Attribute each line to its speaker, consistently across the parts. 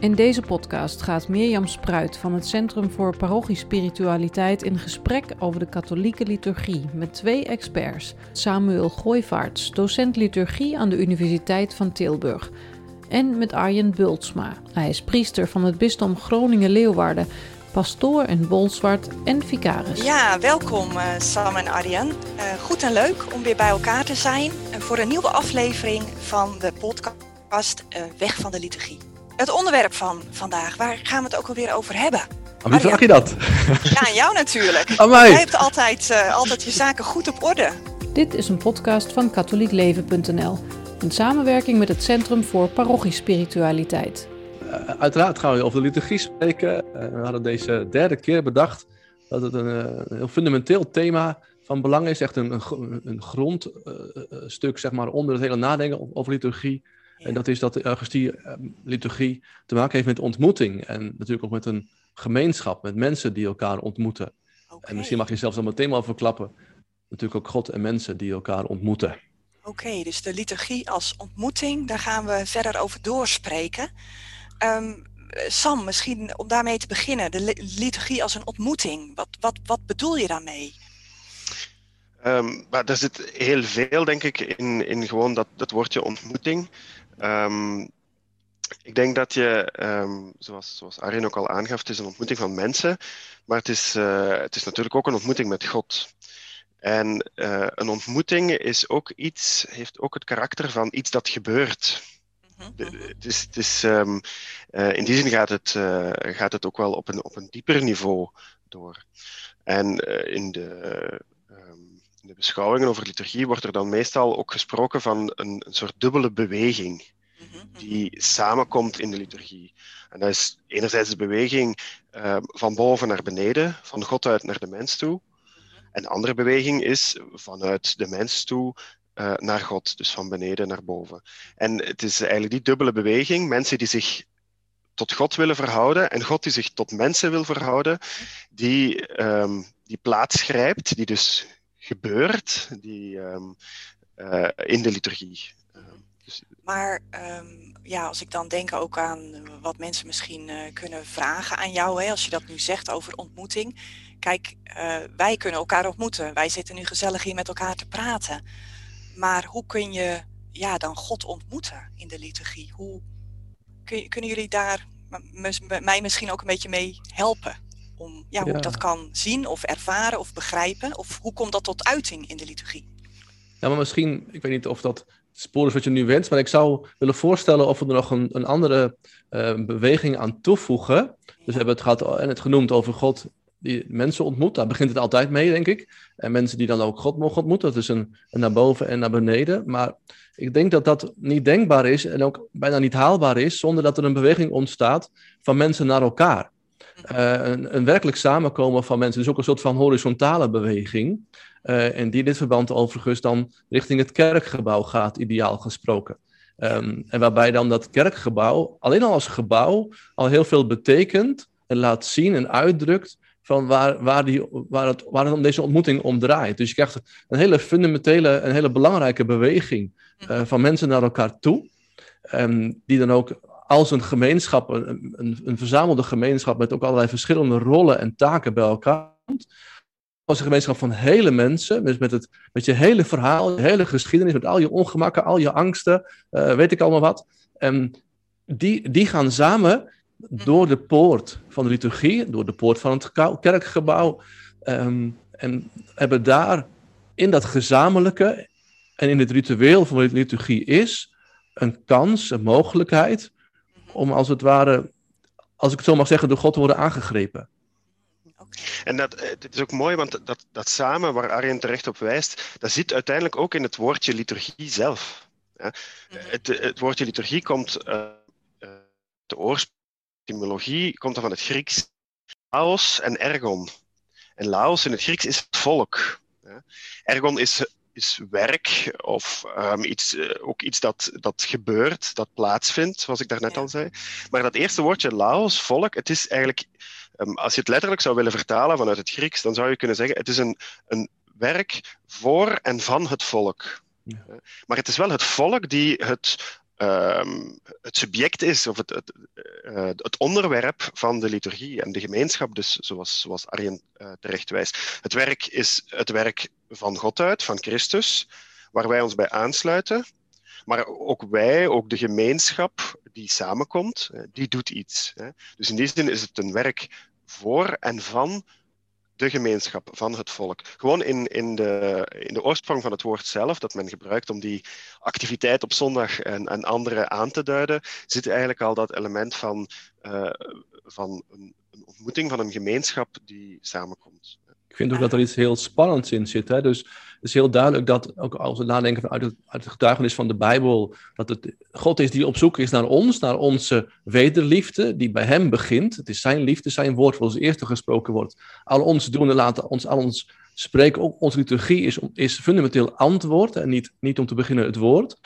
Speaker 1: In deze podcast gaat Mirjam Spruit van het Centrum voor Parochiespiritualiteit in gesprek over de katholieke liturgie met twee experts. Samuel Gooivaarts, docent liturgie aan de Universiteit van Tilburg. En met Arjen Bultsma. Hij is priester van het bisdom Groningen-Leeuwarden, pastoor in Bolsward en vicaris.
Speaker 2: Ja, welkom uh, Sam en Arjen. Uh, goed en leuk om weer bij elkaar te zijn voor een nieuwe aflevering van de podcast Weg van de Liturgie. Het onderwerp van vandaag, waar gaan we het ook alweer over hebben?
Speaker 3: Aan wie vraag je dat?
Speaker 2: Ja, aan jou natuurlijk.
Speaker 3: Aan mij.
Speaker 2: Jij hebt altijd, uh, altijd je zaken goed op orde.
Speaker 1: Dit is een podcast van katholiekleven.nl. In samenwerking met het Centrum voor Parochiespiritualiteit.
Speaker 3: Uh, uiteraard gaan we over de liturgie spreken. Uh, we hadden deze derde keer bedacht dat het een, een heel fundamenteel thema van belang is. Echt een, een, een grondstuk zeg maar, onder het hele nadenken over liturgie. En dat is dat de Eucharistie-liturgie te maken heeft met ontmoeting. En natuurlijk ook met een gemeenschap, met mensen die elkaar ontmoeten. Okay. En misschien mag je zelfs al meteen wel verklappen. Natuurlijk ook God en mensen die elkaar ontmoeten.
Speaker 2: Oké, okay, dus de liturgie als ontmoeting, daar gaan we verder over doorspreken. Um, Sam, misschien om daarmee te beginnen, de liturgie als een ontmoeting. Wat, wat, wat bedoel je daarmee?
Speaker 4: Um, maar er zit heel veel, denk ik, in, in gewoon dat, dat woordje ontmoeting. Um, ik denk dat je, um, zoals, zoals Arjen ook al aangaf, het is een ontmoeting van mensen, maar het is, uh, het is natuurlijk ook een ontmoeting met God. En uh, een ontmoeting is ook iets, heeft ook het karakter van iets dat gebeurt. De, het is, het is, um, uh, in die zin gaat het, gaat het ook wel op een, op een dieper niveau door. En in de de beschouwingen over liturgie wordt er dan meestal ook gesproken van een, een soort dubbele beweging die samenkomt in de liturgie. En dat is enerzijds de beweging uh, van boven naar beneden, van God uit naar de mens toe. En de andere beweging is vanuit de mens toe uh, naar God, dus van beneden naar boven. En het is eigenlijk die dubbele beweging, mensen die zich tot God willen verhouden en God die zich tot mensen wil verhouden, die, um, die plaats grijpt, die dus gebeurt die, um, uh, in de liturgie.
Speaker 2: Dus... Maar um, ja, als ik dan denk ook aan wat mensen misschien uh, kunnen vragen aan jou, hè, als je dat nu zegt over ontmoeting. Kijk, uh, wij kunnen elkaar ontmoeten. Wij zitten nu gezellig hier met elkaar te praten. Maar hoe kun je ja, dan God ontmoeten in de liturgie? Hoe kun, kunnen jullie daar mij misschien ook een beetje mee helpen? Om ja, hoe ja. ik dat kan zien of ervaren of begrijpen? Of hoe komt dat tot uiting in de liturgie?
Speaker 3: Ja, maar misschien, ik weet niet of dat het spoor is wat je nu wenst, maar ik zou willen voorstellen of we er nog een, een andere uh, beweging aan toevoegen. Ja. Dus we hebben het gehad en het genoemd over God die mensen ontmoet. Daar begint het altijd mee, denk ik. En mensen die dan ook God mogen ontmoeten. Dat is een, een naar boven en naar beneden. Maar ik denk dat dat niet denkbaar is en ook bijna niet haalbaar is zonder dat er een beweging ontstaat van mensen naar elkaar. Uh, een, werkelijk samenkomen van mensen. Dus ook een soort van horizontale beweging. Uh, en die in dit verband overigens dan richting het kerkgebouw gaat, ideaal gesproken. Um, en waarbij dan dat kerkgebouw, alleen al als gebouw, al heel veel betekent en laat zien en uitdrukt van waar, waar, die, waar, het, waar om deze ontmoeting om draait. Dus je krijgt een hele fundamentele, een hele belangrijke beweging uh, van mensen naar elkaar toe. Um, die dan ook als een gemeenschap, een, een, verzamelde gemeenschap met ook allerlei verschillende rollen en taken bij elkaar. Als een gemeenschap van hele mensen, dus met, het, met je hele verhaal, je hele geschiedenis, met al je ongemakken, al je angsten, uh, weet ik allemaal wat. En die, die gaan samen door de poort van de liturgie, door de poort van het kerkgebouw. Um, en hebben daar in dat gezamenlijke en in het ritueel van de liturgie is een kans, een mogelijkheid om als het ware, als ik het zo mag zeggen, door God te worden aangegrepen.
Speaker 4: En dat, eh, het is ook mooi, want dat, dat samen, waar Arjen terecht op wijst, dat zit uiteindelijk ook in het woordje liturgie zelf. Ja? Mm -hmm. het, het, woordje liturgie komt, uh, de oorsprong, komt er van het Grieks laos en ergon. En laos in het Grieks is het volk. Ja? Ergon is is werk of um, iets, uh, ook iets dat, dat gebeurt, dat plaatsvindt, zoals ik daarnet ja. al zei. Maar dat eerste woordje Laos, volk, het is eigenlijk, um, als je het letterlijk zou willen vertalen vanuit het Grieks, dan zou je kunnen zeggen, het is een, een werk voor en van het volk. Ja. Maar het is wel het volk die het ehm, het subject is, of het, het, uh, het, onderwerp van de liturgie en de gemeenschap, dus zoals, zoals Arjen uh, terecht wijst. Het werk is het werk van God uit, van Christus, waar wij ons bij aansluiten. Maar ook wij, ook de gemeenschap die samenkomt, die doet iets. Dus in die zin is het een werk voor en van de gemeenschap, van het volk. Gewoon in, in, de, in de oorsprong van het woord zelf, dat men gebruikt om die activiteit op zondag en, en andere aan te duiden, zit eigenlijk al dat element van, uh, van een, een ontmoeting, van een gemeenschap die samenkomt.
Speaker 3: Ik vind ook dat er iets heel spannends in zit. Hè? Dus het is heel duidelijk dat, ook als we nadenken vanuit het, uit het getuigenis van de Bijbel, dat het God is die op zoek is naar ons, naar onze wederliefde, die bij Hem begint. Het is Zijn liefde, Zijn woord, wat als eerste gesproken wordt. Al ons doen en laten ons, al ons spreken, ook onze liturgie is, is fundamenteel antwoord en niet, niet om te beginnen het woord.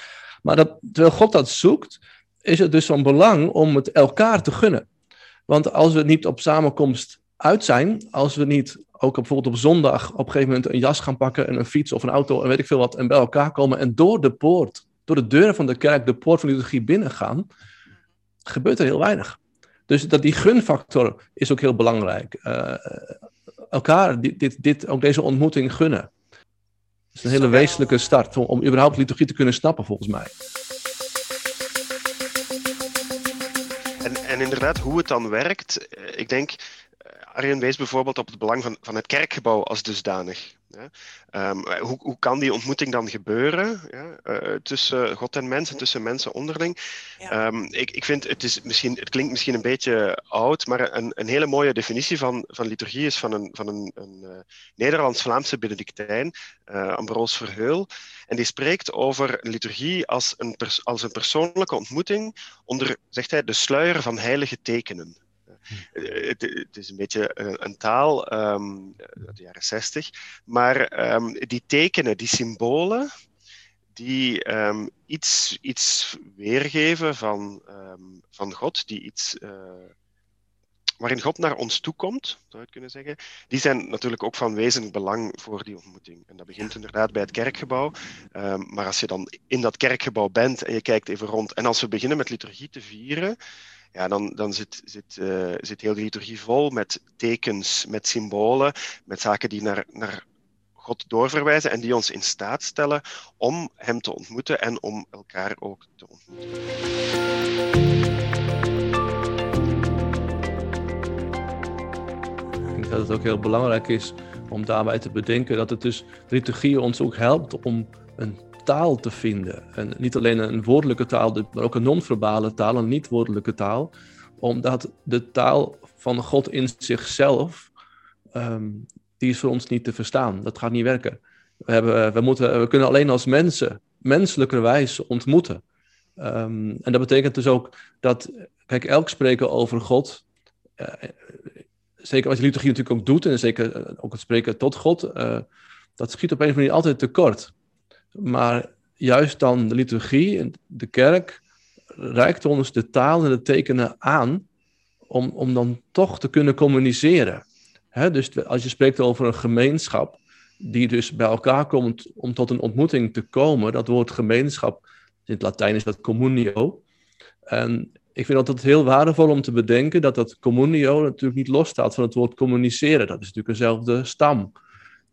Speaker 3: Maar dat, terwijl God dat zoekt, is het dus van belang om het elkaar te gunnen. Want als we niet op samenkomst uit zijn, als we niet ook bijvoorbeeld op zondag op een gegeven moment een jas gaan pakken en een fiets of een auto en weet ik veel wat en bij elkaar komen en door de poort, door de deuren van de kerk, de poort van de liturgie binnengaan, gebeurt er heel weinig. Dus dat die gunfactor is ook heel belangrijk. Uh, elkaar dit, dit, dit, ook deze ontmoeting gunnen. Dat is een hele wezenlijke start om, om überhaupt liturgie te kunnen snappen, volgens mij.
Speaker 4: En, en inderdaad, hoe het dan werkt, eh, ik denk Arjen wees bijvoorbeeld op het belang van, van het kerkgebouw als dusdanig. Ja? Um, hoe, hoe kan die ontmoeting dan gebeuren ja? Uh, tussen God en mensen, tussen mensen onderling? Ja. Um, ik, ik vind het, is misschien, het klinkt misschien een beetje oud, maar een, een hele mooie definitie van, van liturgie is van een, van een, een uh, Nederlands-Vlaamse Benedictijn, uh, Ambroos Verheul. En die spreekt over liturgie als een, als een persoonlijke ontmoeting onder, zegt hij, de sluier van heilige tekenen. Eh, het, is een beetje een, taal um, uit de jaren zestig, maar um, die tekenen, die symbolen, die um, iets, iets weergeven van, van God, die iets uh, waarin God naar ons toekomt, zou je kunnen zeggen, die zijn natuurlijk ook van wezenlijk belang voor die ontmoeting. En dat begint inderdaad bij het kerkgebouw. Maar als je dan in dat kerkgebouw bent en je kijkt even rond, en als we beginnen met liturgie te vieren, ja, dan, dan zit, zit, uh, zit heel de liturgie vol met tekens, met symbolen, met zaken die naar, naar God doorverwijzen en die ons in staat stellen om Hem te ontmoeten en om elkaar ook te ontmoeten.
Speaker 3: Ik denk dat het ook heel belangrijk is om daarbij te bedenken dat het dus liturgie ons ook helpt om een taal te vinden. En niet alleen een woordelijke taal, maar ook een non-verbale taal, een niet-woordelijke taal. Omdat de taal van God in zichzelf, um, die is voor ons niet te verstaan. Dat gaat niet werken. We, hebben, we, moeten, we kunnen alleen als mensen, menselijkerwijs ontmoeten. Um, en dat betekent dus ook dat, kijk, elk spreken over God, uh, zeker wat je liturgie natuurlijk ook doet, en zeker eh, ook het spreken tot God, uh, dat schiet op een of andere manier altijd tekort. Maar juist dan de liturgie en de kerk reikt ons de taal en de tekenen aan om, om dan toch te kunnen communiceren. dus als je spreekt over een gemeenschap die dus bij elkaar komt om tot een ontmoeting te komen, dat woord gemeenschap, in het Latijn is dat communio. En ik vind dat heel waardevol om te bedenken dat dat communio natuurlijk niet losstaat van het woord communiceren. Dat is natuurlijk dezelfde stam.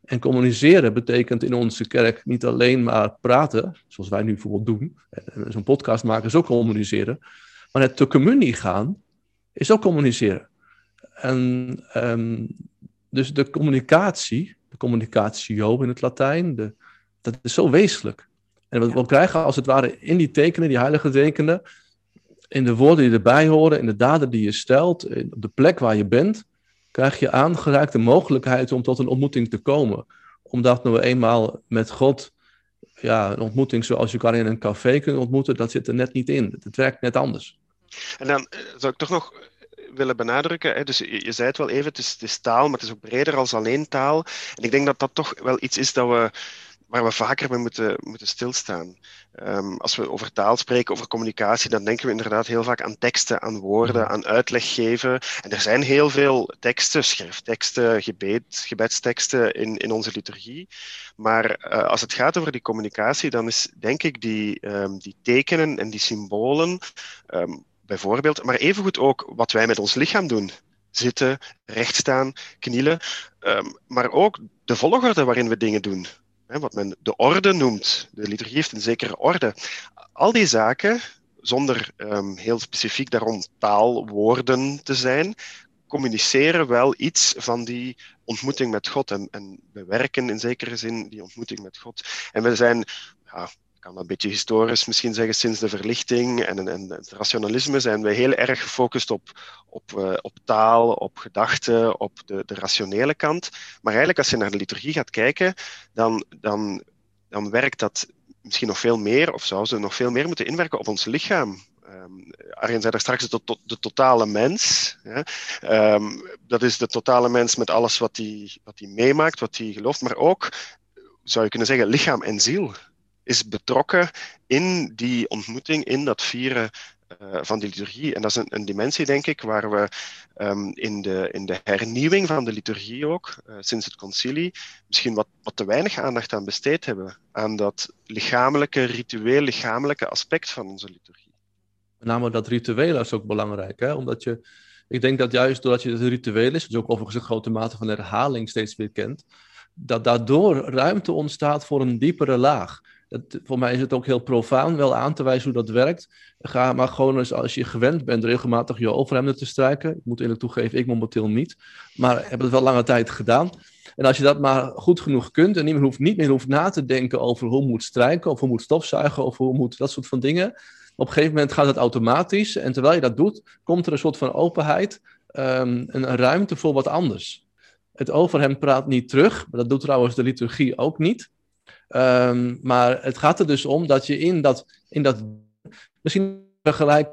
Speaker 3: En communiceren betekent in onze kerk niet alleen maar praten, zoals wij nu bijvoorbeeld doen. Zo'n podcast maken is ook communiceren. Maar het te communie gaan is ook communiceren. En um, dus de communicatie, de communicatio in het Latijn, de, dat is zo wezenlijk. En wat we krijgen als het ware in die tekenen, die heilige tekenen, in de woorden die erbij horen, in de daden die je stelt, op de plek waar je bent, krijg je aangereikt de mogelijkheid om tot een ontmoeting te komen. Omdat nou eenmaal met God, ja, een ontmoeting zoals je kan in een café kunt ontmoeten, dat zit er net niet in. Het werkt net anders.
Speaker 4: En dan eh, zou ik toch nog willen benadrukken. Hè? Dus je, je, zei het wel even, het is, het is, taal, maar het is ook breder als alleen taal. En ik denk dat dat toch wel iets is dat we waar we vaker mee moeten, moeten stilstaan. Um, als we over taal spreken, over communicatie, dan denken we inderdaad heel vaak aan teksten, aan woorden, aan uitleg geven. En er zijn heel veel teksten, schriftteksten, gebed, gebedsteksten in, in onze liturgie. Maar uh, als het gaat over die communicatie, dan is denk ik die, um, die tekenen en die symbolen um, bijvoorbeeld, maar evengoed ook wat wij met ons lichaam doen zitten, rechtstaan, knielen, um, maar ook de volgorde waarin we dingen doen. Wat men de orde noemt. De liturgie heeft een zekere orde. Al die zaken, zonder um, heel specifiek daarom taalwoorden te zijn, communiceren wel iets van die ontmoeting met God en, en bewerken in zekere zin die ontmoeting met God. En we zijn, ja, kan dat een beetje historisch misschien zeggen, sinds de verlichting en, en het rationalisme zijn we heel erg gefocust op, op, uh, op taal, op gedachten, op de, de rationele kant. Maar eigenlijk als je naar de liturgie gaat kijken, dan, dan, dan werkt dat misschien nog veel meer, of zou ze nog veel meer moeten inwerken op ons lichaam. Um, Arjen zei daar straks de, de totale mens. Ja. Um, dat is de totale mens met alles wat hij wat meemaakt, wat hij gelooft, maar ook, zou je kunnen zeggen, lichaam en ziel is betrokken in die ontmoeting, in dat vieren uh, van de liturgie. En dat is een, een, dimensie, denk ik, waar we um, in, de, in de hernieuwing van de liturgie ook, uh, sinds het concilie, misschien wat, wat te weinig aandacht aan besteed hebben. Aan dat lichamelijke, ritueel, lichamelijke aspect van onze liturgie.
Speaker 3: Met name dat ritueel is ook belangrijk, hè? omdat je, ik denk dat juist doordat je het ritueel is, je ook overigens een grote mate van herhaling steeds weer kent, dat daardoor ruimte ontstaat voor een diepere laag. Dat, voor mij is het ook heel profaan wel aan te wijzen hoe dat werkt. Ga maar gewoon eens, als je gewend bent regelmatig je overhemden te strijken. Ik moet eerlijk toegeven, ik momenteel niet. Maar ik heb het wel lange tijd gedaan. En als je dat maar goed genoeg kunt en niet meer hoeft, niet meer hoeft na te denken over hoe moet strijken of hoe moet stofzuigen of hoe moet dat soort van dingen. Op een gegeven moment gaat het automatisch. En terwijl je dat doet, komt er een soort van openheid, um, een ruimte voor wat anders. Het overhemd praat niet terug, maar dat doet trouwens de liturgie ook niet. Um, maar het gaat er dus om dat je in dat, in dat misschien gelijk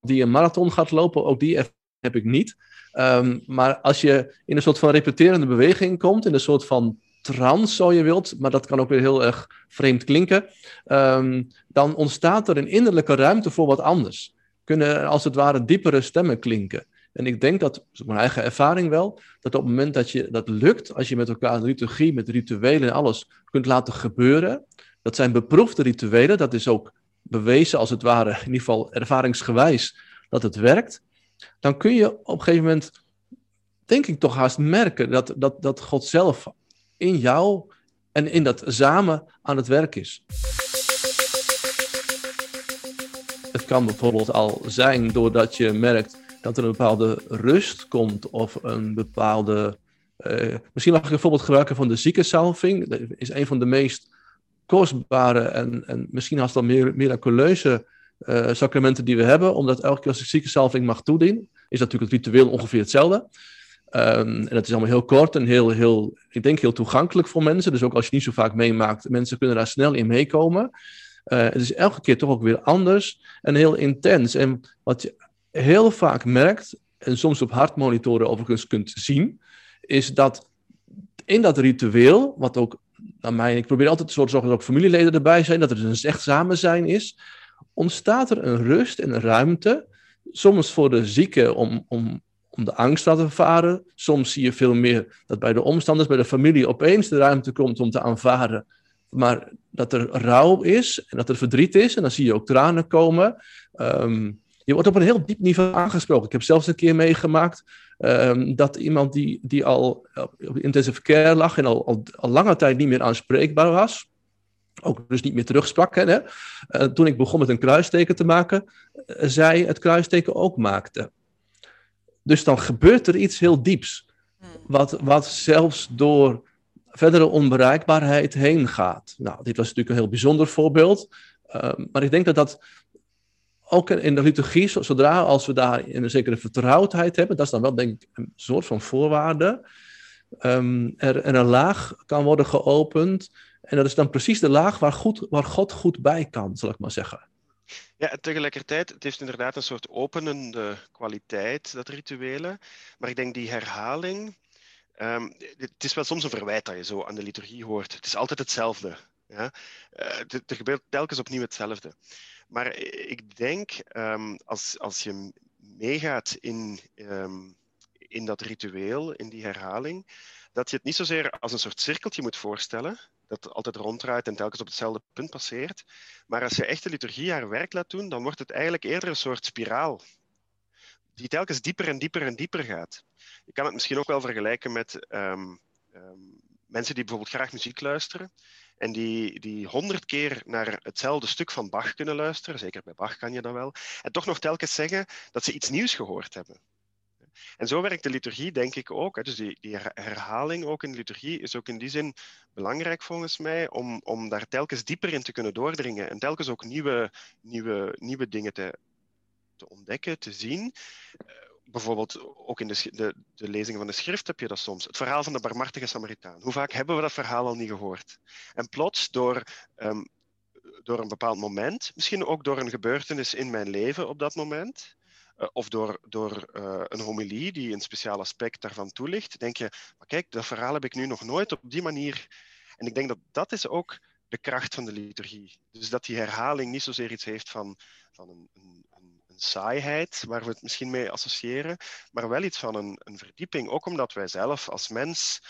Speaker 3: die een marathon gaat lopen, ook die heb ik niet. Um, maar als je in een soort van repeterende beweging komt, in een soort van trance, zo je wilt, maar dat kan ook weer heel erg vreemd klinken, um, dan ontstaat er een innerlijke ruimte voor wat anders. Kunnen als het ware diepere stemmen klinken. En ik denk dat, mijn eigen ervaring wel, dat op het moment dat je dat lukt, als je met elkaar de liturgie, met rituelen en alles kunt laten gebeuren, dat zijn beproefde rituelen, dat is ook bewezen als het ware, in ieder geval ervaringsgewijs, dat het werkt, dan kun je op een gegeven moment, denk ik toch haast merken dat, dat, dat God zelf in jou en in dat samen aan het werk is. Het kan bijvoorbeeld al zijn doordat je merkt dat er een bepaalde rust komt of een bepaalde. Uh, misschien mag ik een voorbeeld gebruiken van de ziekensalving. Dat is een van de meest kostbare en, en misschien haast wel meer, miraculeuze uh, sacramenten die we hebben. Omdat elke keer als ik ziekensalving mag toedienen, is natuurlijk het ritueel ongeveer hetzelfde. Um, en dat is allemaal heel kort en heel, heel, ik denk heel toegankelijk voor mensen. Dus ook als je niet zo vaak meemaakt, mensen kunnen daar snel in meekomen. Uh, het is elke keer toch ook weer anders en heel intens. En wat je heel vaak merkt, en soms op hartmonitoren overigens kunt zien, is dat in dat ritueel, wat ook naar mij, ik probeer altijd te zorgen dat ook familieleden erbij zijn, dat er dus een echt samen zijn is, ontstaat er een rust en een ruimte, soms voor de zieke om, om, om de angst te ervaren, soms zie je veel meer dat bij de omstanders, bij de familie opeens de ruimte komt om te aanvaarden, maar dat er rouw is en dat er verdriet is, en dan zie je ook tranen komen. Um, je wordt op een heel diep niveau aangesproken. Ik heb zelfs een keer meegemaakt um, dat iemand die, die al op intensive care lag en al, al, al lange tijd niet meer aanspreekbaar was, ook dus niet meer terugsprak. Hè, uh, toen ik begon met een kruisteken te maken, uh, zij het kruisteken ook maakte. Dus dan gebeurt er iets heel dieps, hmm. wat, wat zelfs door verdere onbereikbaarheid heen gaat. Nou, dit was natuurlijk een heel bijzonder voorbeeld, uh, maar ik denk dat dat ook in de liturgie, zodra als we daar een zekere vertrouwdheid hebben, dat is dan wel denk ik een soort van voorwaarde, um, er, een laag kan worden geopend. En dat is dan precies de laag waar, goed, waar God goed bij kan, zal ik maar zeggen.
Speaker 4: Ja, tegelijkertijd, het heeft inderdaad een soort openende kwaliteit, dat rituele. Maar ik denk die herhaling, um, het is wel soms een verwijt dat je zo aan de liturgie hoort. Het is altijd hetzelfde. Ja? Uh, er gebeurt telkens opnieuw hetzelfde. Maar ik denk, um, als, als je meegaat in, um, in dat ritueel, in die herhaling, dat je het niet zozeer als een soort cirkeltje moet voorstellen, dat altijd ronddraait en telkens op hetzelfde punt passeert. Maar als je echt de liturgie haar werk laat doen, dan wordt het eigenlijk eerder een soort spiraal, die telkens dieper en dieper en dieper gaat. Je kan het misschien ook wel vergelijken met um, mensen die bijvoorbeeld graag muziek luisteren en die, die honderd keer naar hetzelfde stuk van Bach kunnen luisteren, zeker bij Bach kan je dat wel, en toch nog telkens zeggen dat ze iets nieuws gehoord hebben. En zo werkt de liturgie, denk ik ook. Dus die, die herhaling ook in de liturgie is ook in die zin belangrijk volgens mij, om, om daar telkens dieper in te kunnen doordringen en telkens ook nieuwe, nieuwe, nieuwe dingen te, te ontdekken, te zien. Eh, bijvoorbeeld ook in de, de, de, lezingen van de schrift heb je dat soms. Het verhaal van de barmhartige Samaritaan. Hoe vaak hebben we dat verhaal al niet gehoord? En plots door, um, door een bepaald moment, misschien ook door een gebeurtenis in mijn leven op dat moment, uh, of door, door uh, een homilie die een speciaal aspect daarvan toelicht, denk je, maar kijk, dat verhaal heb ik nu nog nooit op die manier. En ik denk dat dat is ook de kracht van de liturgie. Dus dat die herhaling niet zozeer iets heeft van, van een, een, saaiheid, waar we het misschien mee associëren, maar wel iets van een, een verdieping. Ook omdat wij zelf als mens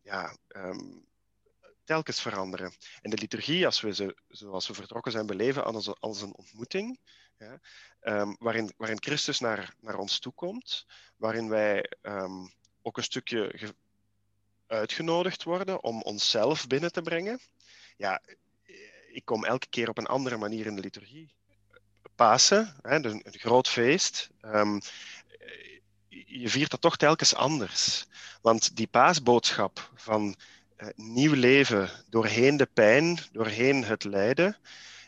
Speaker 4: ja, um, telkens veranderen. En de liturgie, als we ze, zoals we vertrokken zijn, beleven als, als een ontmoeting, um, waarin, waarin Christus naar, naar ons toe komt, waarin wij um, ook een stukje uitgenodigd worden om onszelf binnen te brengen. Ja, ik kom elke keer op een andere manier in de liturgie. Pasen, hè, een, een groot feest. Um, je viert dat toch telkens anders. Want die paasboodschap van uh, nieuw leven doorheen de pijn, doorheen het lijden,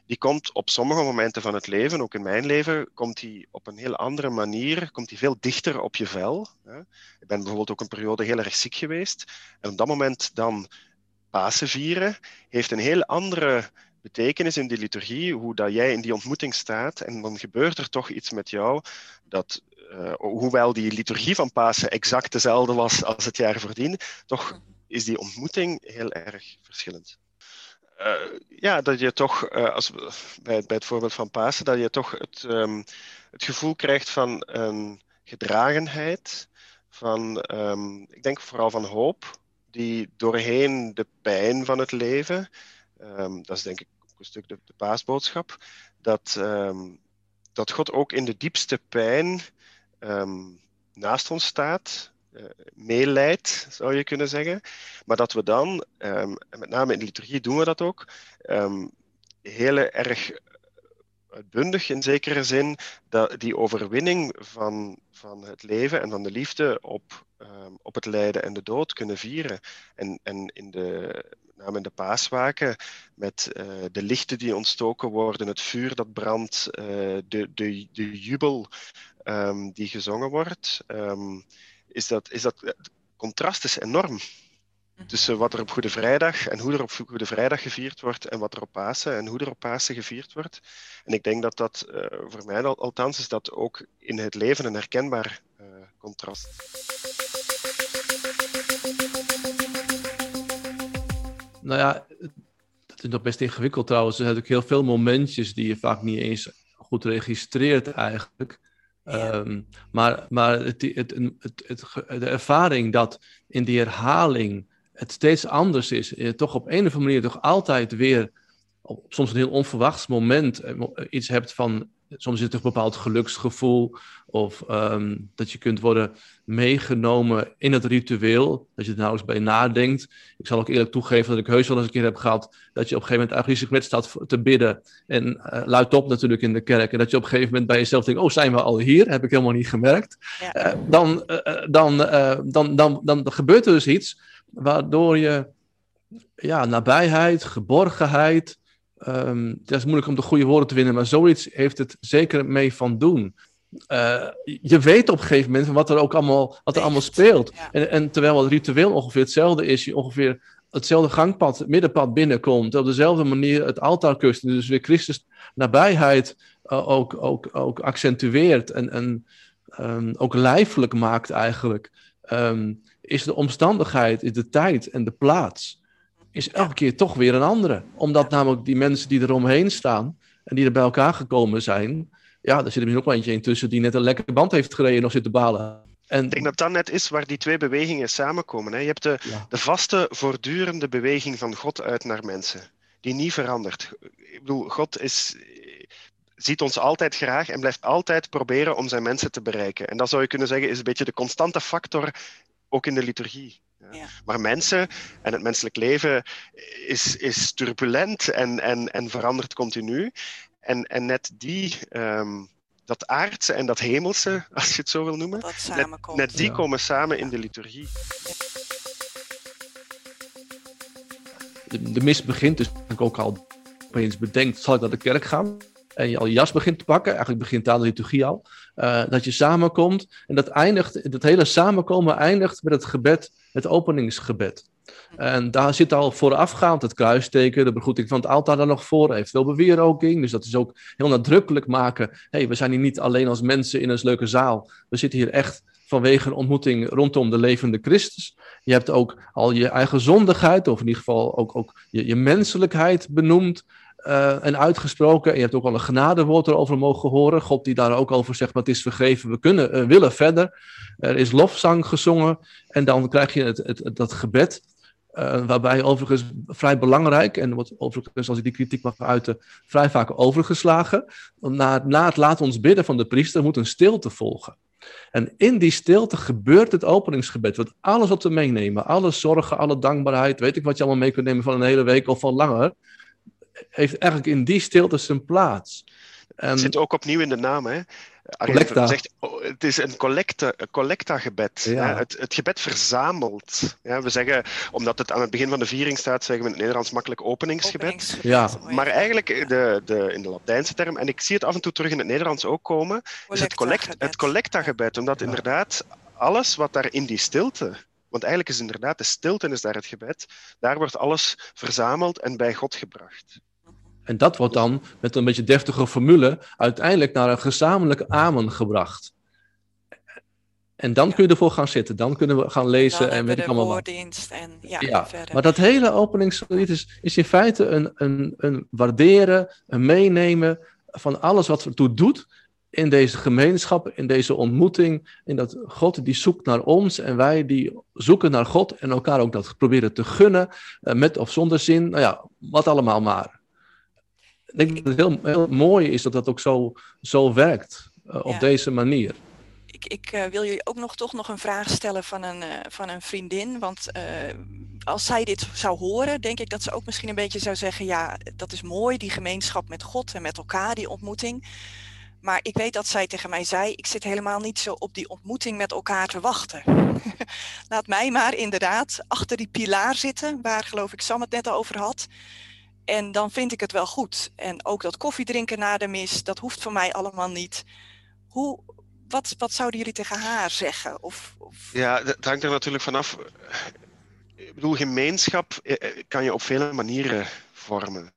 Speaker 4: die komt op sommige momenten van het leven, ook in mijn leven, komt die op een heel andere manier, komt die veel dichter op je vel. Ik ben bijvoorbeeld ook een periode heel erg ziek geweest. En op dat moment dan Pasen vieren, heeft een heel andere betekenis in die liturgie, hoe dat jij in die ontmoeting staat. En dan gebeurt er toch iets met jou dat, uh, hoewel die liturgie van Pasen exact dezelfde was als het jaar voordien, toch is die ontmoeting heel erg verschillend. Uh, ja, dat je toch, uh, als, bij, bij, het voorbeeld van Pasen, dat je toch het, um, het gevoel krijgt van een gedragenheid, van, um, ik denk vooral van hoop, die doorheen de pijn van het leven, um, dat is denk ik een stuk de, de paasboodschap, dat, dat God ook in de diepste pijn naast ons staat, uh, meeleidt, zou je kunnen zeggen. Maar dat we dan, um, met name in de liturgie doen we dat ook, heel erg uitbundig in zekere zin, dat die overwinning van, van het leven en van de liefde op, um, op het lijden en de dood kunnen vieren. En, en in de, name in de paaswaken, met uh, de lichten die ontstoken worden, het vuur dat brandt, uh, de, de, de jubel um, die gezongen wordt. Um, is dat, is dat het contrast is enorm mhm. tussen wat er op Goede Vrijdag en hoe er op Goede Vrijdag gevierd wordt en wat er op Pasen en hoe er op Pasen gevierd wordt. En ik denk dat dat, uh, voor mij al, althans, is dat ook in het leven een herkenbaar contrast.
Speaker 3: Nou ja, dat is nog best ingewikkeld trouwens. Er zijn natuurlijk heel veel momentjes die je vaak niet eens goed registreert eigenlijk. Um, maar maar het, het, het, de ervaring dat in die herhaling het steeds anders is, je toch op een of andere manier toch altijd weer op soms een heel onverwachts moment eh, iets hebt van soms is het een bepaald geluksgevoel of um, dat je kunt worden meegenomen in het ritueel, dat je er nou eens bij nadenkt. Ik zal ook eerlijk toegeven dat ik heus wel eens een keer heb gehad dat je op een gegeven moment eigenlijk met staat te bidden en uh, luidt op natuurlijk in de kerk en dat je op een gegeven moment bij jezelf denkt, oh zijn we al hier? Heb ik helemaal niet gemerkt. Ja. Uh, dan, uh, dan, dan, dan, dan, dan gebeurt er dus iets waardoor je ja, nabijheid, geborgenheid, Um, het is moeilijk om de goede woorden te vinden, maar zoiets heeft het zeker mee van doen. Uh, je weet op een gegeven moment wat er ook allemaal, wat er allemaal speelt. En, en, terwijl het ritueel ongeveer hetzelfde is, je ongeveer hetzelfde gangpad, het middenpad binnenkomt, op dezelfde manier het altaar kust, dus weer Christus nabijheid uh, ook, ook, ook accentueert en, en um, ook lijfelijk maakt eigenlijk, um, is de omstandigheid, is de tijd en de plaats is elke keer toch weer een andere. Omdat namelijk die mensen die eromheen staan en die er bij elkaar gekomen zijn, ja, daar zit er misschien ook wel eentje in tussen die net een lekkere band heeft gereden en nog zit te balen.
Speaker 4: En... Ik denk dat dat net is waar die twee bewegingen samenkomen. Hè. Je hebt de, de vaste, voortdurende beweging van God uit naar mensen, die niet verandert. Ik bedoel, God is, ziet ons altijd graag en blijft altijd proberen om zijn mensen te bereiken. En dat zou je kunnen zeggen is een beetje de constante factor ook in de liturgie. Ja. Maar mensen en het menselijk leven is, is turbulent en, en, en verandert continu. En, en net die, ehm, dat aardse en dat hemelse, als je het zo wil noemen, net, net, die komen samen in de liturgie.
Speaker 3: De, de mis begint dus ook al opeens bedenkt, zal ik naar de kerk gaan? en je al je jas begint te pakken, eigenlijk begint daar de liturgie al, uh, dat je samenkomt en dat eindigt, dat hele samenkomen eindigt met het gebed, het openingsgebed. En daar zit al voorafgaand het kruisteken, de begroeting van het altaar daar nog voor, eventueel bewieroking. Dus dat is ook heel nadrukkelijk maken. hey, we zijn hier niet alleen als mensen in een leuke zaal. We zitten hier echt vanwege een ontmoeting rondom de levende Christus. Je hebt ook al je eigen zondigheid, of in ieder geval ook, ook je, je menselijkheid benoemd. Uh, en uitgesproken. En je hebt ook al een genadewoord erover mogen horen. God die daar ook over zegt, maar het is vergeven. We kunnen, uh, willen verder. Er is lofzang gezongen. En dan krijg je het, het, dat gebed. Uh, waarbij overigens vrij belangrijk, en wordt overigens, als ik die kritiek mag uiten, vrij vaak overgeslagen. Na, na het laat ons bidden van de priester moet een stilte volgen. En in die stilte gebeurt het openingsgebed. Want alles wat we meenemen, alle zorgen, alle dankbaarheid, weet ik wat je allemaal mee kunt nemen van een hele week of van langer, heeft eigenlijk in die stilte zijn plaats.
Speaker 4: Het zit ook opnieuw in de naam, hè? Collecta. Zegt, oh, het is een collecta, collecta-gebed. Ja. Het, het, gebed verzamelt. Ja, we zeggen, omdat het aan het begin van de viering staat, zeggen we in het Nederlands makkelijk openingsgebed.
Speaker 3: Ja.
Speaker 4: Maar eigenlijk de, de, in de Latijnse term, en ik zie het af en toe terug in het Nederlands ook komen, is het, collect, het collecta-gebed. Omdat inderdaad alles wat daar in die stilte want eigenlijk is inderdaad de stilte is daar het gebed. Daar wordt alles verzameld en bij God gebracht.
Speaker 3: En dat wordt dan met een beetje deftige formule uiteindelijk naar een gezamenlijk amen gebracht. En dan kun je ervoor gaan zitten, dan kunnen we gaan lezen en weet ik allemaal
Speaker 2: wat. En, ja, ja verder.
Speaker 3: maar dat hele openingslied is, is in feite een, een, een waarderen, een meenemen van alles wat ertoe doet in deze gemeenschap, in deze ontmoeting, in dat God die zoekt naar ons en wij die zoeken naar God en elkaar ook dat proberen te gunnen, eh, met of zonder zin, nou ja, wat allemaal maar. Ik denk dat het heel, heel mooi is dat dat ook zo, zo werkt, uh, op deze manier.
Speaker 2: Ik, ik uh, wil je ook nog toch nog een vraag stellen van een, uh, van een vriendin. Want als zij dit zou horen, denk ik dat ze ook misschien een beetje zou zeggen: ja, dat is mooi, die gemeenschap met God en met elkaar, die ontmoeting. Maar ik weet dat zij tegen mij zei: Ik zit helemaal niet zo op die ontmoeting met elkaar te wachten. Laat mij maar inderdaad achter die pilaar zitten, waar geloof ik Sam het net over had. En dan vind ik het wel goed. En ook dat koffiedrinken na de mis, dat hoeft voor mij allemaal niet. Hoe, wat, wat zouden jullie tegen haar zeggen? Of, of...
Speaker 4: Ja, dat hangt er natuurlijk vanaf. Ik bedoel, gemeenschap eh, eh, kan je op vele manieren vormen.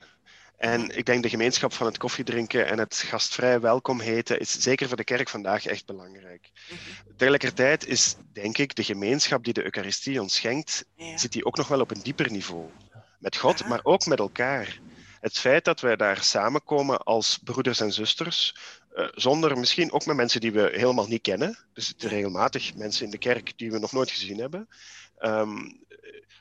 Speaker 4: En ik denk de gemeenschap van het koffiedrinken en het gastvrij welkom heten is zeker voor de kerk vandaag echt belangrijk. Mhm. Tegelijkertijd is, denk ik, de gemeenschap die de Eucharistie ons schenkt, zit die ook nog wel op een dieper niveau. Met God, maar ook met elkaar. Het feit dat wij daar samenkomen als broeders en zusters, uh, zonder misschien ook met mensen die we helemaal niet kennen. Dus regelmatig mensen in de kerk die we nog nooit gezien hebben. Um,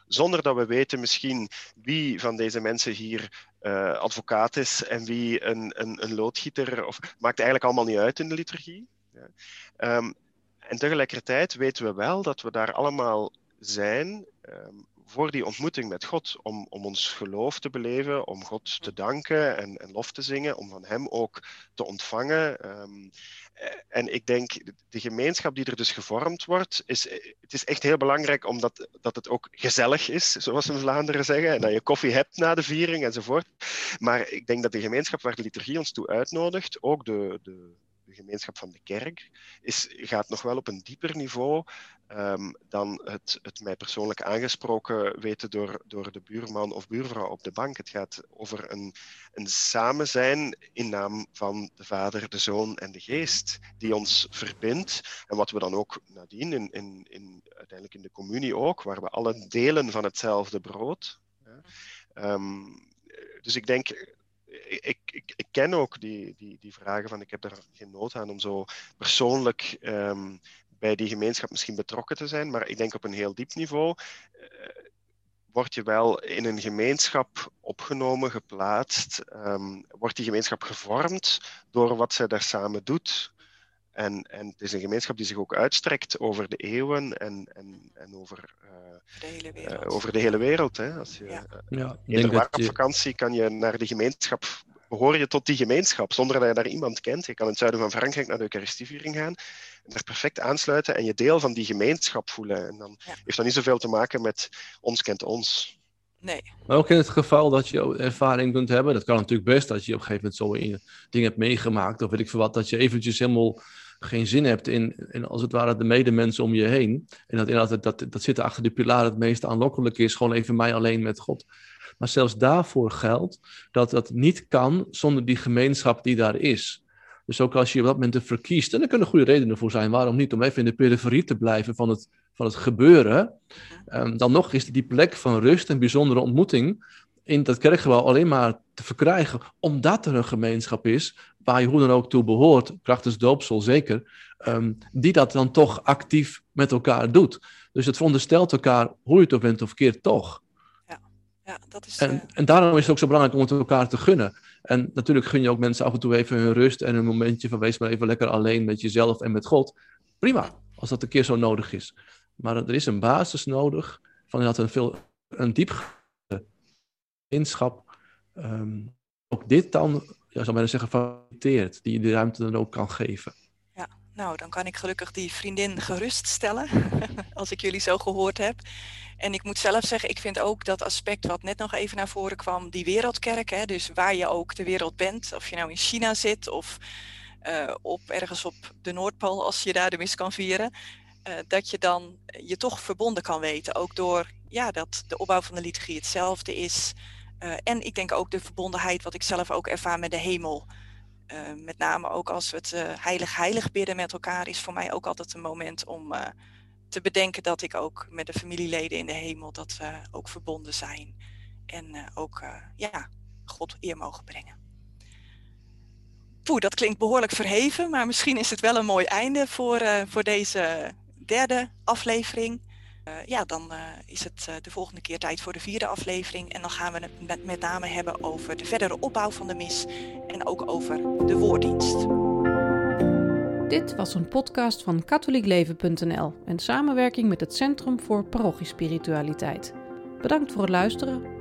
Speaker 4: zonder dat we weten misschien wie van deze mensen hier uh, advocaat is en wie een, een, een, loodgieter. Of, maakt eigenlijk allemaal niet uit in de liturgie. Ja. Um, en tegelijkertijd weten we wel dat we daar allemaal zijn um, voor die ontmoeting met God, om, om ons geloof te beleven, om God te danken en, en lof te zingen, om van Hem ook te ontvangen. Um, en ik denk, de gemeenschap die er dus gevormd wordt, is, het is echt heel belangrijk omdat dat het ook gezellig is, zoals in Vlaanderen zeggen, en dat je koffie hebt na de viering enzovoort. Maar ik denk dat de gemeenschap waar de liturgie ons toe uitnodigt, ook de, de de gemeenschap van de kerk, is, gaat nog wel op een dieper niveau um, dan het, het mij persoonlijk aangesproken weten door, door de buurman of buurvrouw op de bank. Het gaat over een, een samen zijn in naam van de Vader, de Zoon en de Geest, die ons verbindt. En wat we dan ook nadien, in, in, in, uiteindelijk in de communie ook, waar we alle delen van hetzelfde brood. Ehm, dus ik denk, ik, ik, ken ook die, die, die vragen van ik heb er geen nood aan om zo persoonlijk ehm, bij die gemeenschap misschien betrokken te zijn, maar ik denk op een heel diep niveau uh, word je wel in een gemeenschap opgenomen, geplaatst, um, wordt die gemeenschap gevormd door wat zij daar samen doet. En, en het is een gemeenschap die zich ook uitstrekt over de eeuwen en, en, en over, uh, de hele wereld. Uh, over de hele wereld hè. Als je, ja. Uh, ja, op vakantie kan je naar de gemeenschap, behoor je tot die gemeenschap, zonder dat je daar iemand kent. Je kan in het zuiden van Frankrijk naar de Eucharistieviering gaan en daar perfect aansluiten en je deel van die gemeenschap voelen. En dan ja. heeft dat niet zoveel te maken met ons kent ons.
Speaker 2: Nee.
Speaker 3: Maar ook in het geval dat je ervaring kunt hebben, dat kan natuurlijk best, dat je op een gegeven moment zo in dingen hebt meegemaakt, of weet ik veel wat, dat je eventjes helemaal geen zin hebt in, in als het ware de medemensen om je heen. En dat inderdaad dat, dat zitten achter de pilaar het meest aanlokkelijk is, gewoon even mij alleen met God. Maar zelfs daarvoor geldt dat dat niet kan zonder die gemeenschap die daar is. Dus ook als je op dat moment verkiest, en er kunnen goede redenen voor zijn, waarom niet, om even in de periferie te blijven van het, van het gebeuren, um, dan nog is die plek van rust en bijzondere ontmoeting in dat kerkgebouw alleen maar te verkrijgen, omdat er een gemeenschap is waar je hoe dan ook toe behoort, krachtens doopsel zeker, um, die dat dan toch actief met elkaar doet. Dus het veronderstelt elkaar, hoe je het ook bent of keert, toch.
Speaker 2: Ja, ja dat is...
Speaker 3: En, uh... en daarom is het ook zo belangrijk om het elkaar te gunnen. En natuurlijk gun je ook mensen af en toe even hun rust en een momentje van wees maar even lekker alleen met jezelf en met God. Prima, als dat een keer zo nodig is. Maar er is een basis nodig van dat een veel een diep inschap. Um, ook dit dan ja, zou bijna zeggen, faciliteert, die je de ruimte dan ook kan geven.
Speaker 2: Ja, nou, dan kan ik gelukkig die vriendin geruststellen, als ik jullie zo gehoord heb. En ik moet zelf zeggen, ik vind ook dat aspect wat net nog even naar voren kwam, die wereldkerk, hè, dus waar je ook de wereld bent, of je nou in China zit of uh, op ergens op de Noordpool, als je daar de mis kan vieren, uh, dat je dan je toch verbonden kan weten, ook door ja, dat de opbouw van de liturgie hetzelfde is. Uh, en ik denk ook de verbondenheid, wat ik zelf ook ervaar met de hemel. Uh, met name ook als we het uh, heilig heilig bidden met elkaar, is voor mij ook altijd een moment om te bedenken dat ik ook met de familieleden in de hemel, dat we ook verbonden zijn. En ook, ja, God eer mogen brengen. Poeh, dat klinkt behoorlijk verheven, maar misschien is het wel een mooi einde voor, voor deze derde aflevering. Uh, ja, dan uh, is het uh, de volgende keer tijd voor de vierde aflevering. En dan gaan we het met, name hebben over de verdere opbouw van de mis en ook over de woorddienst.
Speaker 1: Dit was een podcast van katholiekleven.nl in samenwerking met het Centrum voor Parochiespiritualiteit. Bedankt voor het luisteren